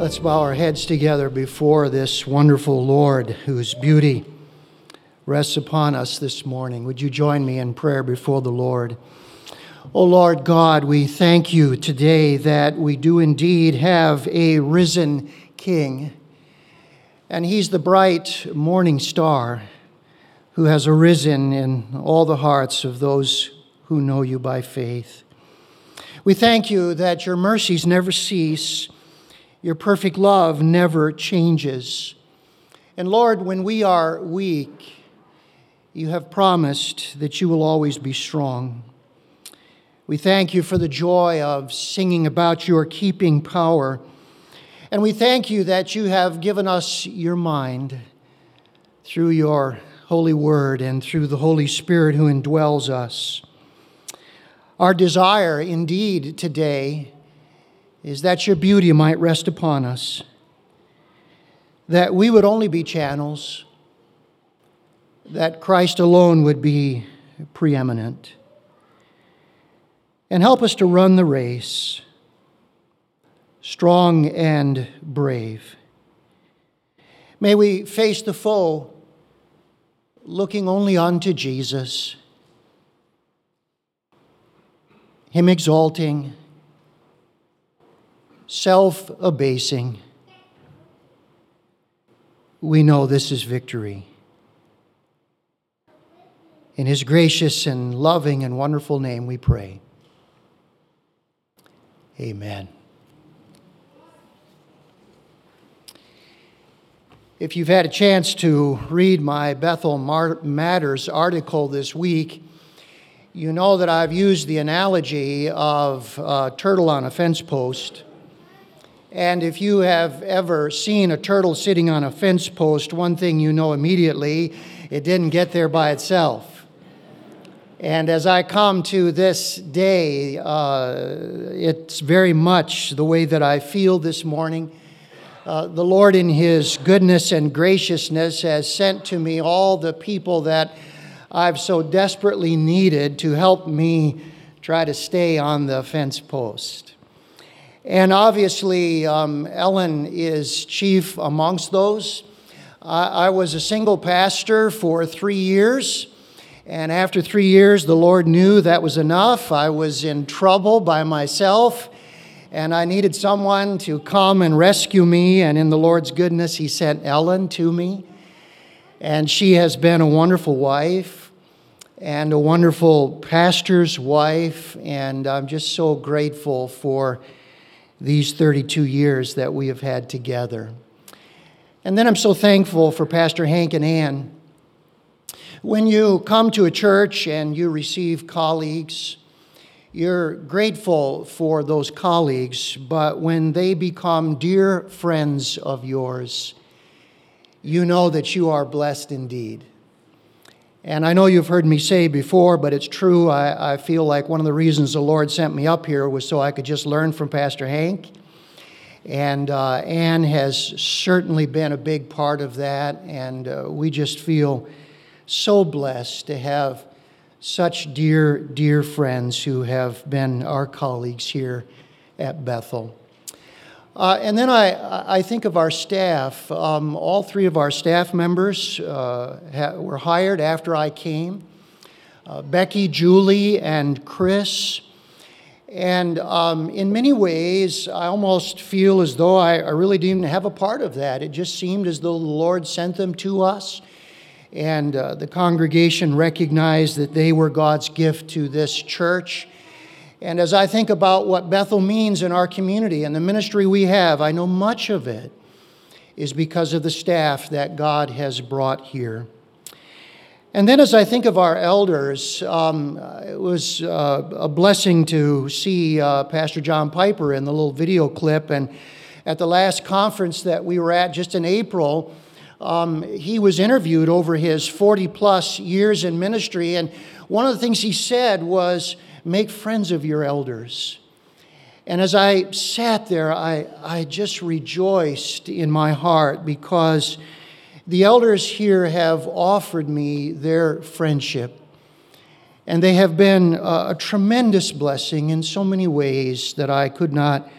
Let's bow our heads together before this wonderful Lord whose beauty rests upon us this morning. Would you join me in prayer before the Lord? O oh Lord God, we thank you today that we do indeed have a risen King, and he's the bright morning star who has arisen in all the hearts of those who know you by faith. We thank you that your mercies never cease your perfect love never changes. And Lord, when we are weak, you have promised that you will always be strong. We thank you for the joy of singing about your keeping power. And we thank you that you have given us your mind through your holy word and through the Holy Spirit who indwells us. Our desire, indeed, today is that your beauty might rest upon us, that we would only be channels, that Christ alone would be preeminent. And help us to run the race strong and brave. May we face the foe looking only unto Jesus, Him exalting self abasing, we know this is victory. In his gracious and loving and wonderful name we pray. Amen. If you've had a chance to read my Bethel Matters article this week, you know that I've used the analogy of a turtle on a fence post and if you have ever seen a turtle sitting on a fence post, one thing you know immediately it didn't get there by itself. And as I come to this day, uh, it's very much the way that I feel this morning. Uh, the Lord, in His goodness and graciousness, has sent to me all the people that I've so desperately needed to help me try to stay on the fence post. And obviously, um, Ellen is chief amongst those. I, I was a single pastor for three years. And after three years, the Lord knew that was enough. I was in trouble by myself, and I needed someone to come and rescue me. And in the Lord's goodness, He sent Ellen to me. And she has been a wonderful wife and a wonderful pastor's wife. And I'm just so grateful for these 32 years that we have had together. And then I'm so thankful for Pastor Hank and Ann. When you come to a church and you receive colleagues, you're grateful for those colleagues, but when they become dear friends of yours, you know that you are blessed indeed. And I know you've heard me say before, but it's true. I, I, feel like one of the reasons the Lord sent me up here was so I could just learn from Pastor Hank. And uh, Ann has certainly been a big part of that. And uh, we just feel so blessed to have such dear, dear friends who have been our colleagues here at Bethel. Uh, and then I, I think of our staff. Um, all three of our staff members uh, ha- were hired after I came uh, Becky, Julie, and Chris. And um, in many ways, I almost feel as though I, I, really didn't have a part of that. It just seemed as though the Lord sent them to us. And uh, the congregation recognized that they were God's gift to this church. And as I think about what Bethel means in our community and the ministry we have, I know much of it is because of the staff that God has brought here. And then, as I think of our elders, um, it was uh, a blessing to see uh, Pastor John Piper in the little video clip. And at the last conference that we were at just in April, um, he was interviewed over his 40 plus years in ministry. And one of the things he said was, Make friends of your elders. And as I sat there, I, I just rejoiced in my heart because the elders here have offered me their friendship. And they have been a, a tremendous blessing in so many ways that I could not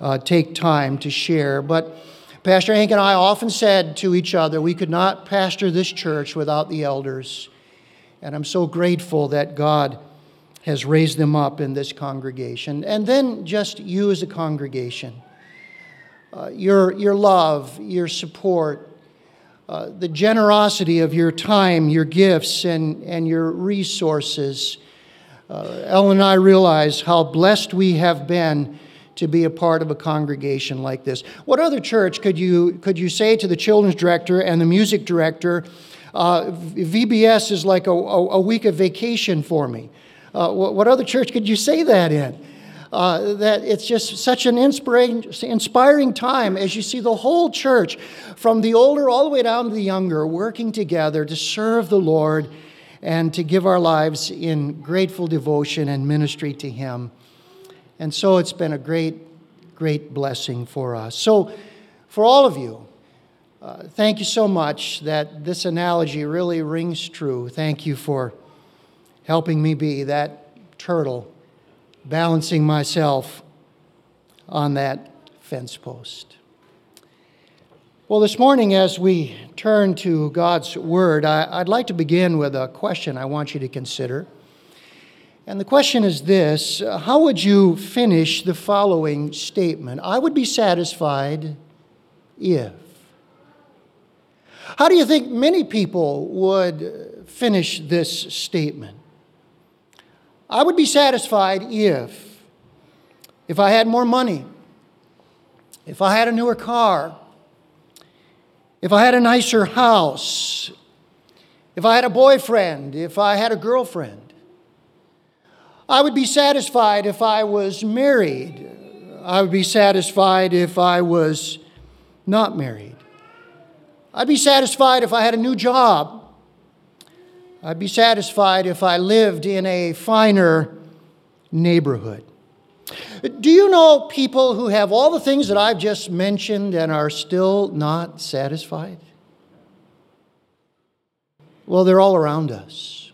uh, take time to share. But Pastor Hank and I often said to each other, we could not pastor this church without the elders. And I'm so grateful that God has raised them up in this congregation. And then just you as a congregation, uh, your, your love, your support, uh, the generosity of your time, your gifts, and, and your resources. Uh, Ellen and I realize how blessed we have been to be a part of a congregation like this. What other church could you, could you say to the children's director and the music director, uh, VBS is like a, a, a, week of vacation for me? Uh, what, other church could you say that in? Uh, that it's just such an inspiring, inspiring time as you see the whole church, from the older all the way down to the younger, working together to serve the Lord and to give our lives in grateful devotion and ministry to Him. And so it's been a great, great blessing for us. So, for all of you, uh, thank you so much that this analogy really rings true. Thank you for helping me be that turtle, balancing myself on that fence post. Well, this morning, as we turn to God's Word, I, would like to begin with a question I want you to consider. And the question is this How would you finish the following statement? I would be satisfied if. How do you think many people would finish this statement? I would be satisfied if if I had more money, if I had a newer car, if I had a nicer house, if I had a boyfriend, if I had a girlfriend. I would be satisfied if I was married. I would be satisfied if I was not married. I'd be satisfied if I had a new job. I'd be satisfied if I lived in a finer neighborhood. Do you know people who have all the things that I've just mentioned and are still not satisfied? Well, they're all around us.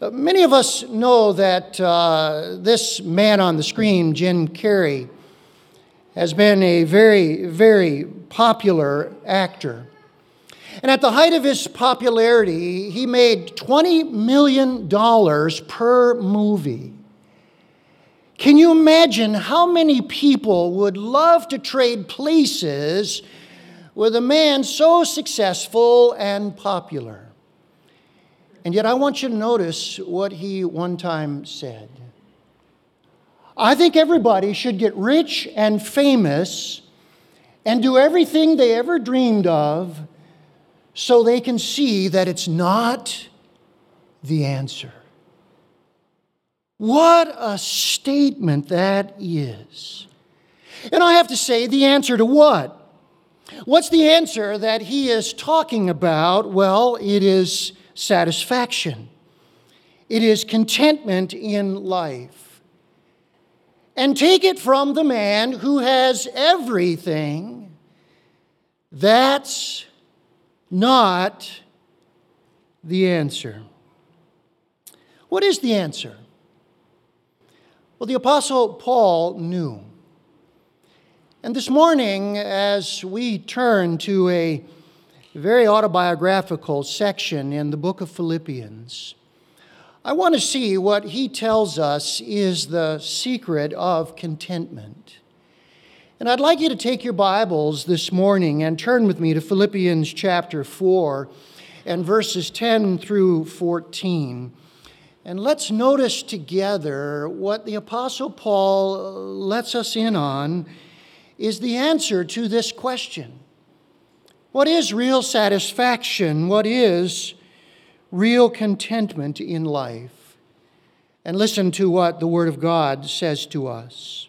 Uh, many of us know that uh, this man on the screen, Jim Carrey, has been a very, very popular actor. And at the height of his popularity, he made $20 million per movie. Can you imagine how many people would love to trade places with a man so successful and popular? And yet, I want you to notice what he one time said. I think everybody should get rich and famous and do everything they ever dreamed of so they can see that it's not the answer. What a statement that is. And I have to say, the answer to what? What's the answer that he is talking about? Well, it is satisfaction, it is contentment in life. And take it from the man who has everything. That's not the answer. What is the answer? Well, the Apostle Paul knew. And this morning, as we turn to a very autobiographical section in the book of Philippians. I want to see what he tells us is the secret of contentment. And I'd like you to take your Bibles this morning and turn with me to Philippians chapter 4 and verses 10 through 14. And let's notice together what the Apostle Paul uh, lets us in on is the answer to this question what is real satisfaction? What is real contentment in life? And listen to what the Word of God says to us.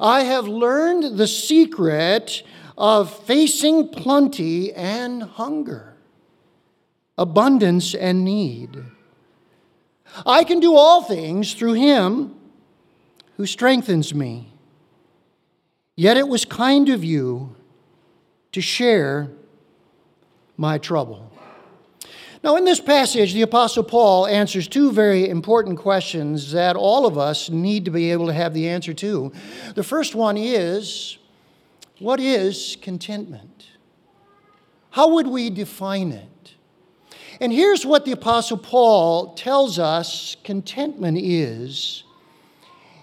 I have learned the secret of facing plenty and hunger, abundance and need. I can do all things through him who strengthens me. Yet it was kind of you to share my trouble. Now, in this passage, the Apostle Paul answers two very important questions that all of us need to be able to have the answer to. The first one is what is contentment? How would we define it? And here's what the Apostle Paul tells us contentment is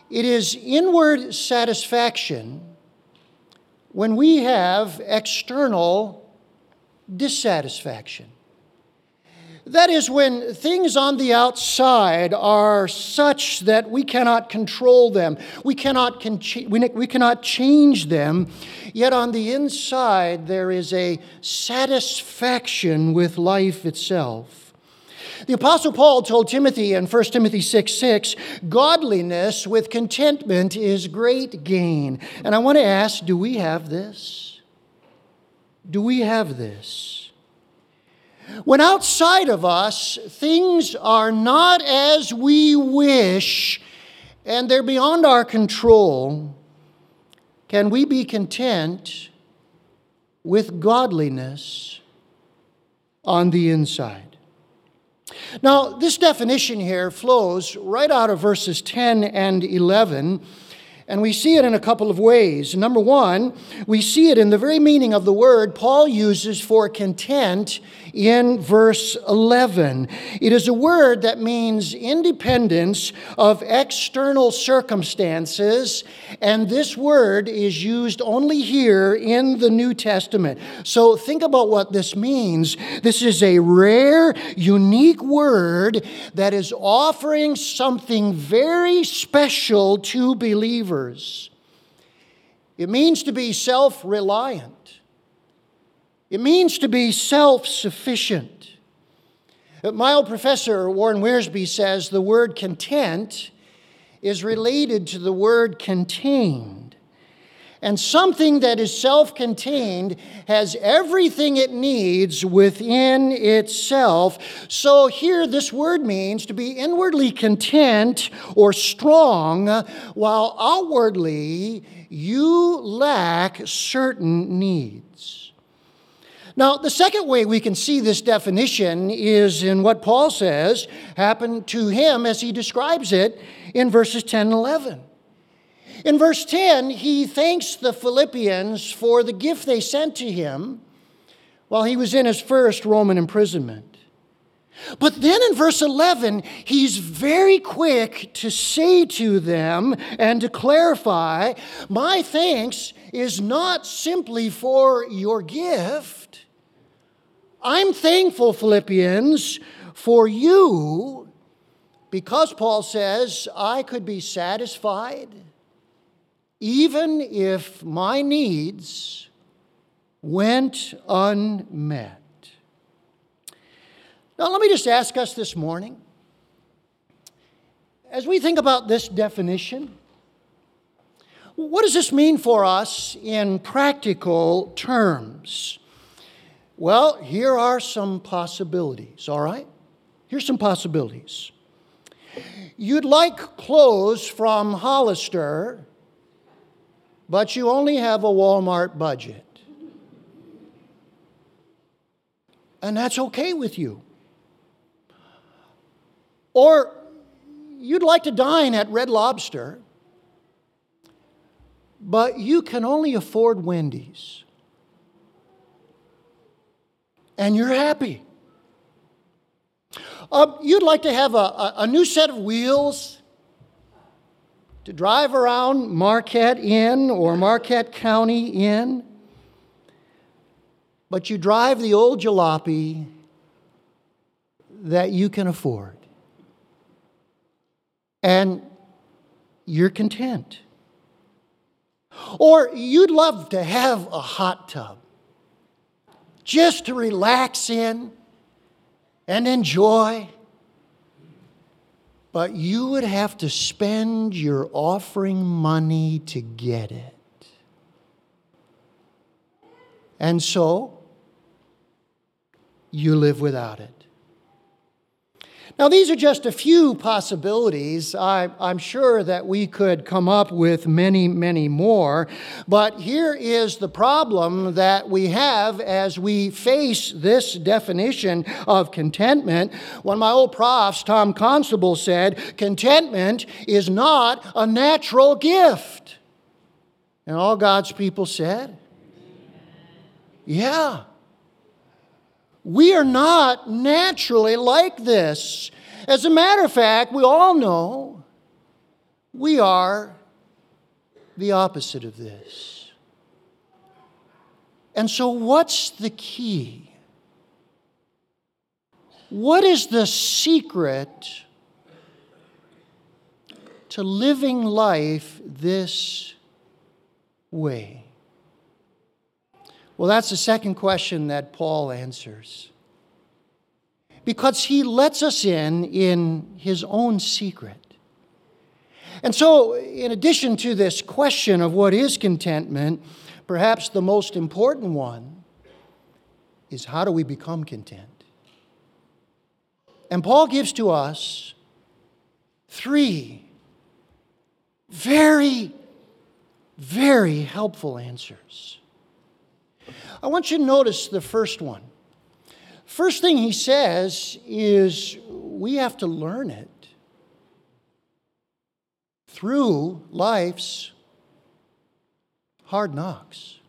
it is inward satisfaction when we have external dissatisfaction. That is when things on the outside are such that we cannot control them, we cannot, con- we cannot change them, yet on the inside there is a satisfaction with life itself. The Apostle Paul told Timothy in 1 Timothy 6 6, godliness with contentment is great gain. And I want to ask do we have this? Do we have this? When outside of us things are not as we wish and they're beyond our control, can we be content with godliness on the inside? Now, this definition here flows right out of verses 10 and 11 and we see it in a couple of ways. Number one, we see it in the very meaning of the word Paul uses for content in verse 11. It is a word that means independence of external circumstances, and this word is used only here in the New Testament. So think about what this means. This is a rare, unique word that is offering something very special to believers. It means to be self reliant, it means to be self sufficient. My old professor, Warren Wiersbe, says the word content is related to the word contained. And something that is self contained has everything it needs within itself. So here, this word means to be inwardly content or strong, while outwardly you lack certain needs. Now, the second way we can see this definition is in what Paul says happened to him as he describes it in verses 10 and 11. In verse 10, he thanks the Philippians for the gift they sent to him while he was in his first Roman imprisonment. But then in verse 11, he's very quick to say to them and to clarify my thanks is not simply for your gift. I'm thankful, Philippians, for you because Paul says I could be satisfied even if my needs went unmet. Now, let me just ask us this morning as we think about this definition, what does this mean for us in practical terms? Well, here are some possibilities, all right? Here's some possibilities. You'd like clothes from Hollister but you only have a Walmart budget. And that's okay with you. Or you'd like to dine at Red Lobster, but you can only afford Wendy's. And you're happy. Uh, you'd like to have a, a, a new set of wheels to drive around Marquette Inn or Marquette County Inn, but you drive the old jalopy that you can afford. And you're content. Or you'd love to have a hot tub just to relax in and enjoy but you would have to spend your offering money to get it. And so, you live without it. Now, these are just a few possibilities. I, am sure that we could come up with many, many more. But here is the problem that we have as we face this definition of contentment. One of my old profs, Tom Constable, said contentment is not a natural gift. And all God's people said, Yeah. We are not naturally like this. As a matter of fact, we all know we are the opposite of this. And so, what's the key? What is the secret to living life this way? Well, that's the second question that Paul answers. Because he lets us in in his own secret. And so, in addition to this question of what is contentment, perhaps the most important one is how do we become content? And Paul gives to us three very, very helpful answers. I want you to notice the first one. First thing he says is we have to learn it through life's hard knocks.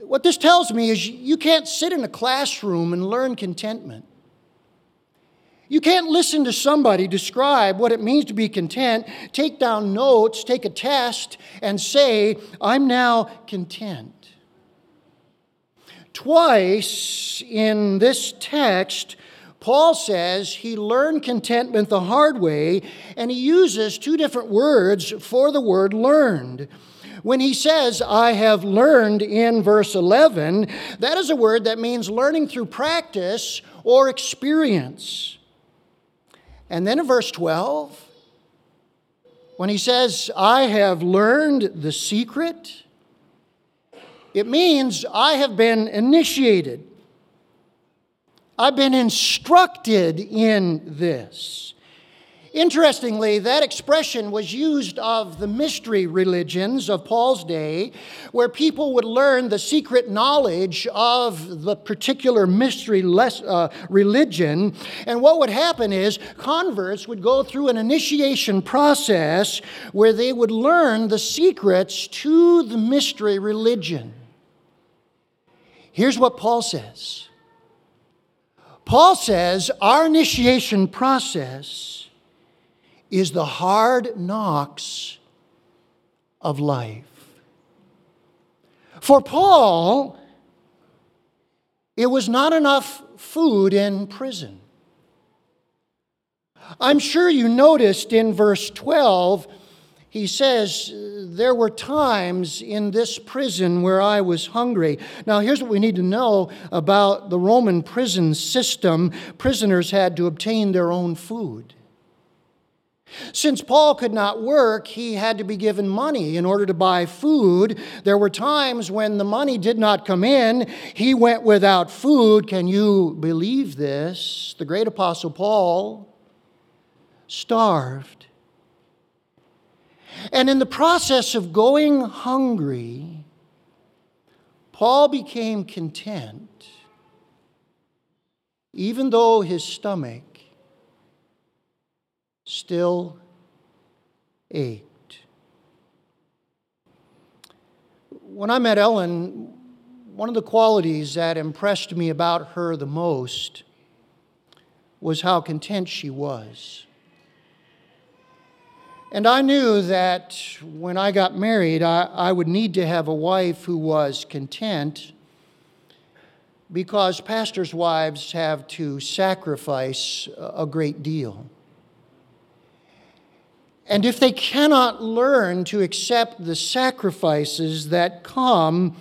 What this tells me is you can't sit in a classroom and learn contentment. You can't listen to somebody describe what it means to be content, take down notes, take a test, and say, I'm now content. Twice in this text, Paul says he learned contentment the hard way, and he uses two different words for the word learned. When he says, I have learned in verse 11, that is a word that means learning through practice or experience. And then in verse 12, when he says, I have learned the secret, it means I have been initiated. I've been instructed in this. Interestingly, that expression was used of the mystery religions of Paul's day, where people would learn the secret knowledge of the particular mystery uh, religion. And what would happen is converts would go through an initiation process where they would learn the secrets to the mystery religion. Here's what Paul says Paul says our initiation process is the hard knocks of life. For Paul, it was not enough food in prison. I'm sure you noticed in verse 12, he says, There were times in this prison where I was hungry. Now, here's what we need to know about the Roman prison system prisoners had to obtain their own food. Since Paul could not work, he had to be given money in order to buy food. There were times when the money did not come in, he went without food. Can you believe this? The great apostle Paul starved. And in the process of going hungry, Paul became content, even though his stomach still ached. When I met Ellen, one of the qualities that impressed me about her the most was how content she was. And I knew that when I got married, I, I would need to have a wife who was content because pastors' wives have to sacrifice a great deal. And if they cannot learn to accept the sacrifices that come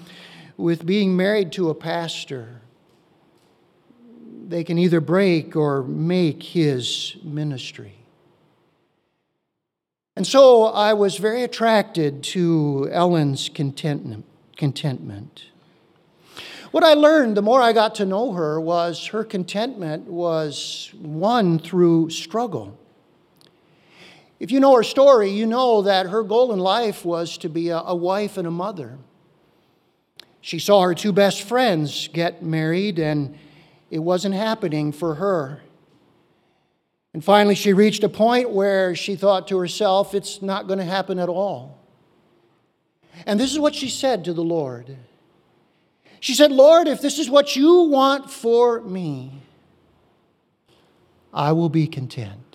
with being married to a pastor, they can either break or make his ministry. And so I was very attracted to Ellen's contentment. What I learned the more I got to know her was her contentment was won through struggle. If you know her story, you know that her goal in life was to be a, a wife and a mother. She saw her two best friends get married, and it wasn't happening for her. And finally, she reached a point where she thought to herself, it's not going to happen at all. And this is what she said to the Lord She said, Lord, if this is what you want for me, I will be content.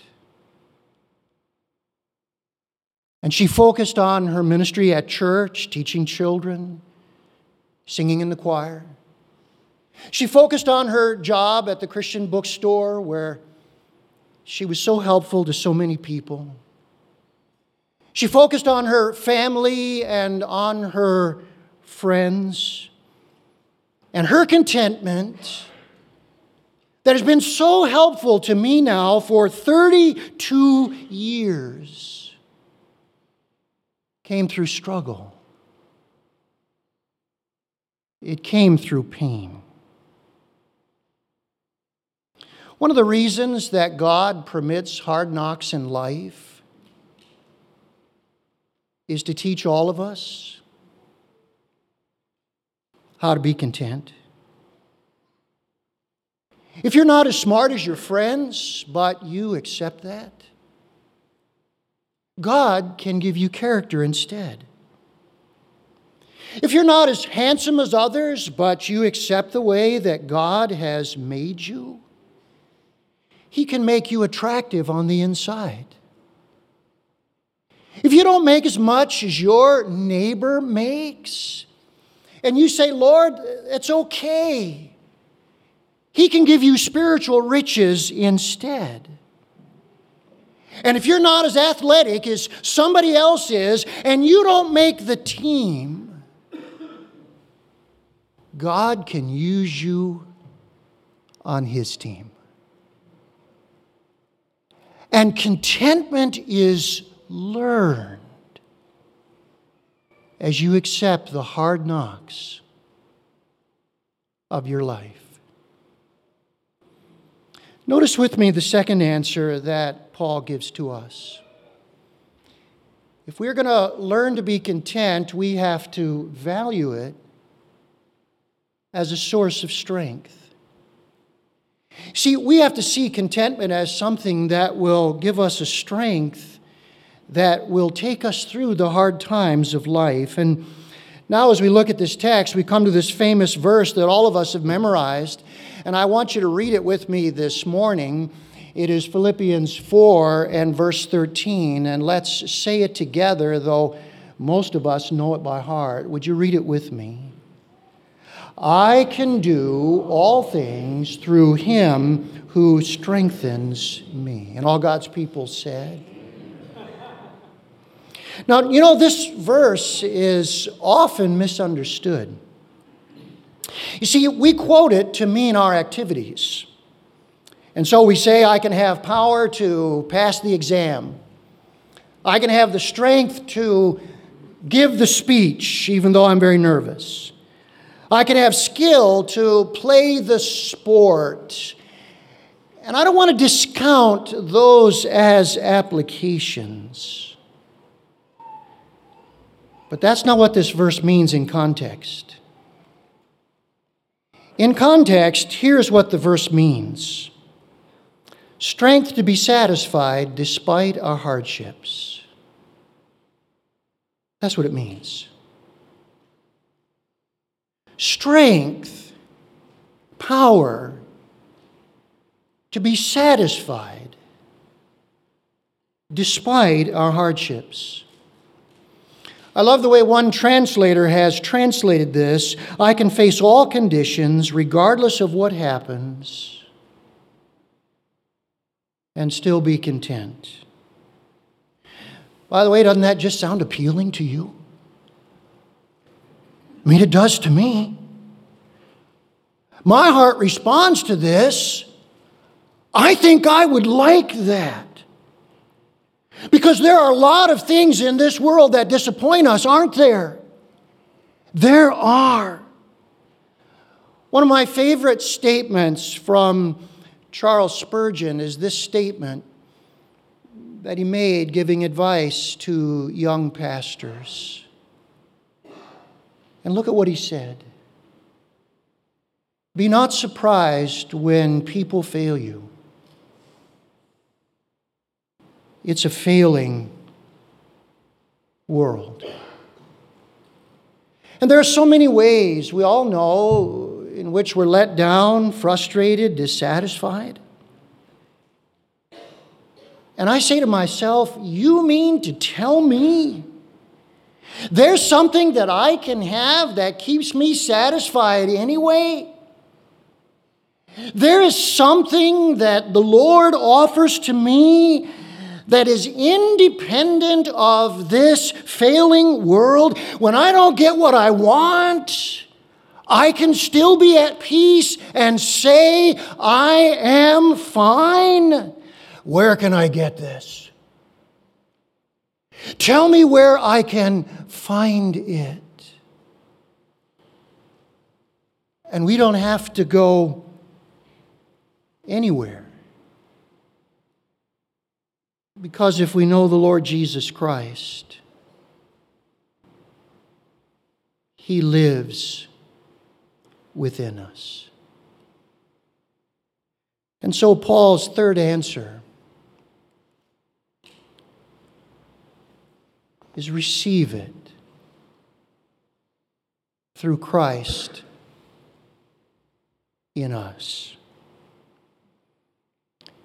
And she focused on her ministry at church, teaching children, singing in the choir. She focused on her job at the Christian bookstore where she was so helpful to so many people. She focused on her family and on her friends and her contentment that has been so helpful to me now for 32 years came through struggle. It came through pain. One of the reasons that God permits hard knocks in life is to teach all of us how to be content. If you're not as smart as your friends, but you accept that, God can give you character instead. If you're not as handsome as others, but you accept the way that God has made you, he can make you attractive on the inside. If you don't make as much as your neighbor makes, and you say, Lord, it's okay, He can give you spiritual riches instead. And if you're not as athletic as somebody else is, and you don't make the team, God can use you on His team. And contentment is learned as you accept the hard knocks of your life. Notice with me the second answer that Paul gives to us. If we're going to learn to be content, we have to value it as a source of strength. See, we have to see contentment as something that will give us a strength that will take us through the hard times of life. And now, as we look at this text, we come to this famous verse that all of us have memorized. And I want you to read it with me this morning. It is Philippians 4 and verse 13. And let's say it together, though most of us know it by heart. Would you read it with me? I can do all things through him who strengthens me. And all God's people said, now, you know, this verse is often misunderstood. You see, we quote it to mean our activities. And so we say, I can have power to pass the exam. I can have the strength to give the speech, even though I'm very nervous. I can have skill to play the sport. And I don't want to discount those as applications. But that's not what this verse means in context. In context, here's what the verse means strength to be satisfied despite our hardships. That's what it means strength, power to be satisfied despite our hardships. I love the way one translator has translated this I can face all conditions, regardless of what happens, and still be content. By the way, doesn't that just sound appealing to you? I mean, it does to me. My heart responds to this. I think I would like that. Because there are a lot of things in this world that disappoint us, aren't there? There are. One of my favorite statements from Charles Spurgeon is this statement that he made giving advice to young pastors. And look at what he said Be not surprised when people fail you. It's a failing world. And there are so many ways we all know in which we're let down, frustrated, dissatisfied. And I say to myself, You mean to tell me there's something that I can have that keeps me satisfied anyway? There is something that the Lord offers to me that is independent of this failing world. When I don't get what I want, I can still be at peace and say, I am fine. Where can I get this? Tell me where I can find it. And we don't have to go anywhere. Because if we know the Lord Jesus Christ, He lives within us. And so, Paul's third answer is receive it through Christ in us.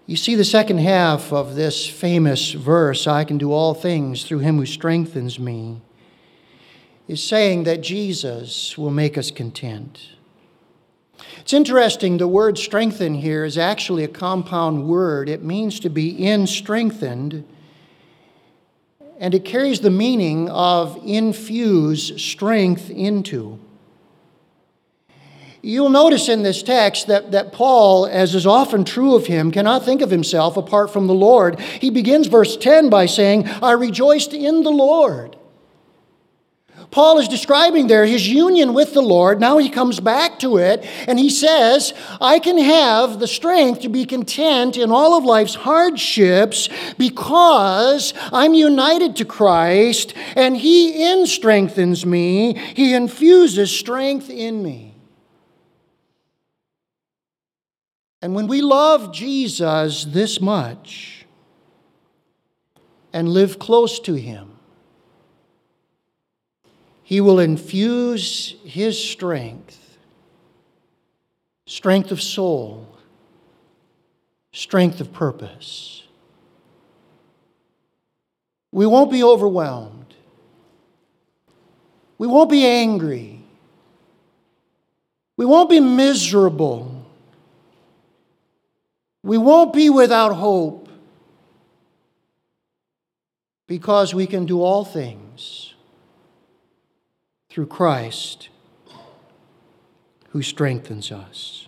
You see, the second half of this famous verse, I can do all things through him who strengthens me, is saying that Jesus will make us content. It's interesting, the word strengthen here is actually a compound word. It means to be in strengthened and it carries the meaning of infuse strength into. You'll notice in this text that, that Paul, as is often true of him, cannot think of himself apart from the Lord. He begins verse 10 by saying, I rejoiced in the Lord. Paul is describing there his union with the Lord. Now he comes back to it and he says, I can have the strength to be content in all of life's hardships because I'm united to Christ and he in strengthens me. He infuses strength in me. And when we love Jesus this much and live close to him, he will infuse His strength, strength of soul, strength of purpose. We won't be overwhelmed. We won't be angry. We won't be miserable. We won't be without hope because we can do all things through Christ who strengthens us.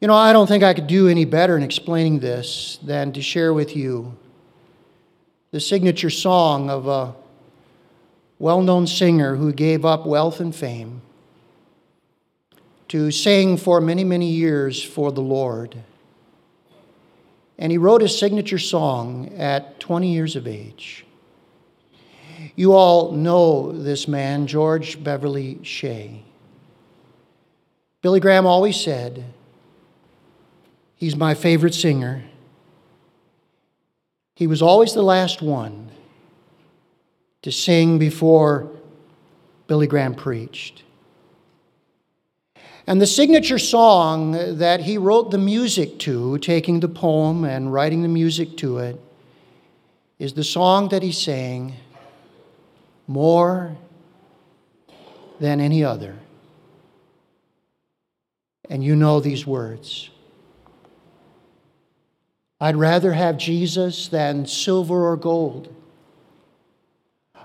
You know, I don't think I could do any better in explaining this than to share with you the signature song of a well known singer who gave up wealth and fame to sing for many, many years for the Lord. And he wrote his signature song at 20 years of age. You all know this man, George Beverly Shea. Billy Graham always said, He's my favorite singer. He was always the last one to sing before Billy Graham preached. And the signature song that he wrote the music to, taking the poem and writing the music to it, is the song that he sang more than any other. And you know these words. I'd rather have Jesus than silver or gold.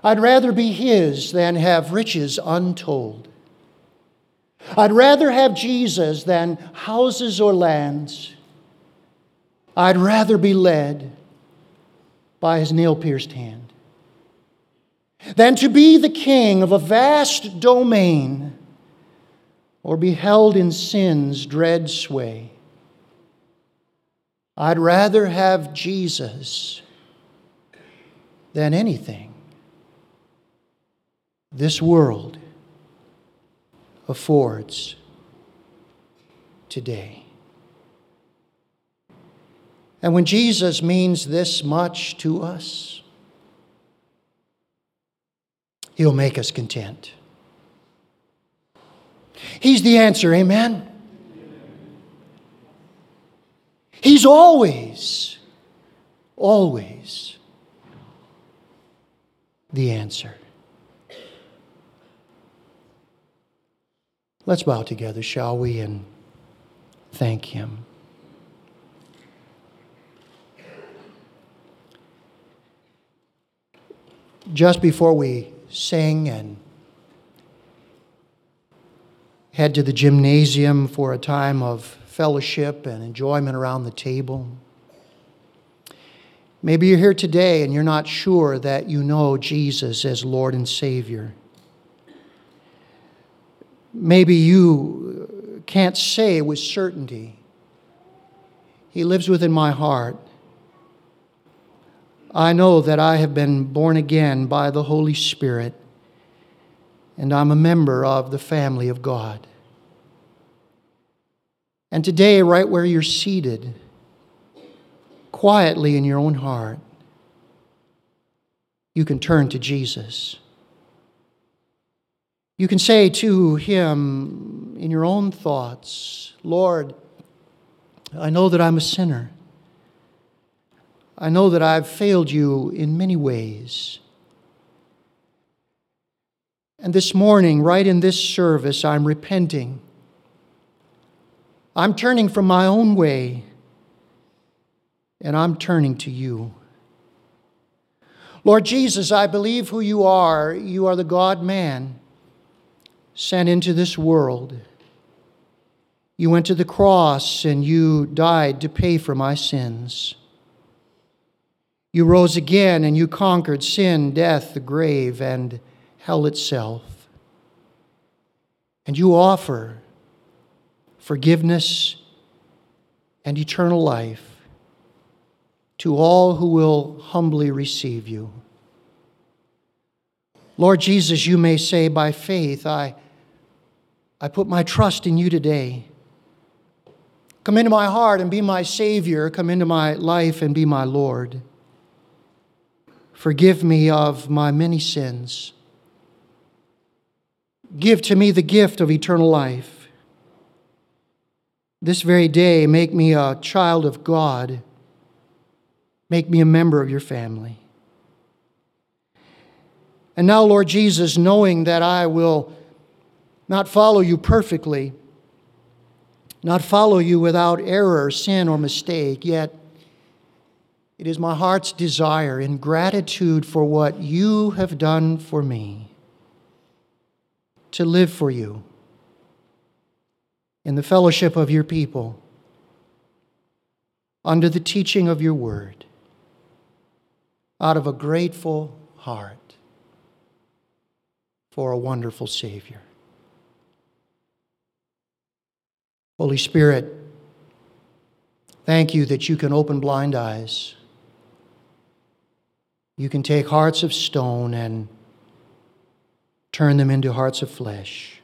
I'd rather be His than have riches untold. I'd rather have Jesus than houses or lands. I'd rather be led by his nail pierced hand than to be the king of a vast domain or be held in sin's dread sway. I'd rather have Jesus than anything this world affords today. And when Jesus means this much to us, He'll make us content. He's the answer, amen? He's always, always the answer. Let's bow together, shall we, and thank Him. Just before we sing and head to the gymnasium for a time of fellowship and enjoyment around the table. Maybe you're here today and you're not sure that you know Jesus as Lord and Savior. Maybe you can't say with certainty, He lives within my heart. I know that I have been born again by the Holy Spirit, and I'm a member of the family of God. And today, right where you're seated, quietly in your own heart, you can turn to Jesus. You can say to him in your own thoughts, Lord, I know that I'm a sinner. I know that I've failed you in many ways. And this morning, right in this service, I'm repenting. I'm turning from my own way, and I'm turning to you. Lord Jesus, I believe who you are. You are the God man sent into this world. You went to the cross and you died to pay for my sins. You rose again and you conquered sin, death, the grave, and hell itself. And you offer forgiveness and eternal life to all who will humbly receive you. Lord Jesus, you may say by faith, I I put my trust in you today. Come into my heart and be my Savior. Come into my life and be my Lord. Forgive me of my many sins. Give to me the gift of eternal life. This very day, make me a child of God. Make me a member of your family. And now, Lord Jesus, knowing that I will not follow you perfectly, not follow you without error, sin, or mistake, yet it is my heart's desire in gratitude for what you have done for me to live for you in the fellowship of your people, under the teaching of your word, out of a grateful heart for a wonderful Savior. Holy Spirit, thank you that you can open blind eyes. You can take hearts of stone and turn them into hearts of flesh.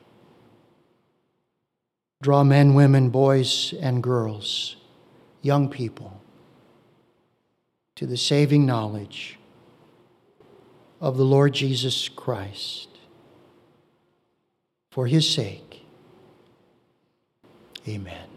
Draw men, women, boys, and girls, young people, to the saving knowledge of the Lord Jesus Christ. For his sake, Amen.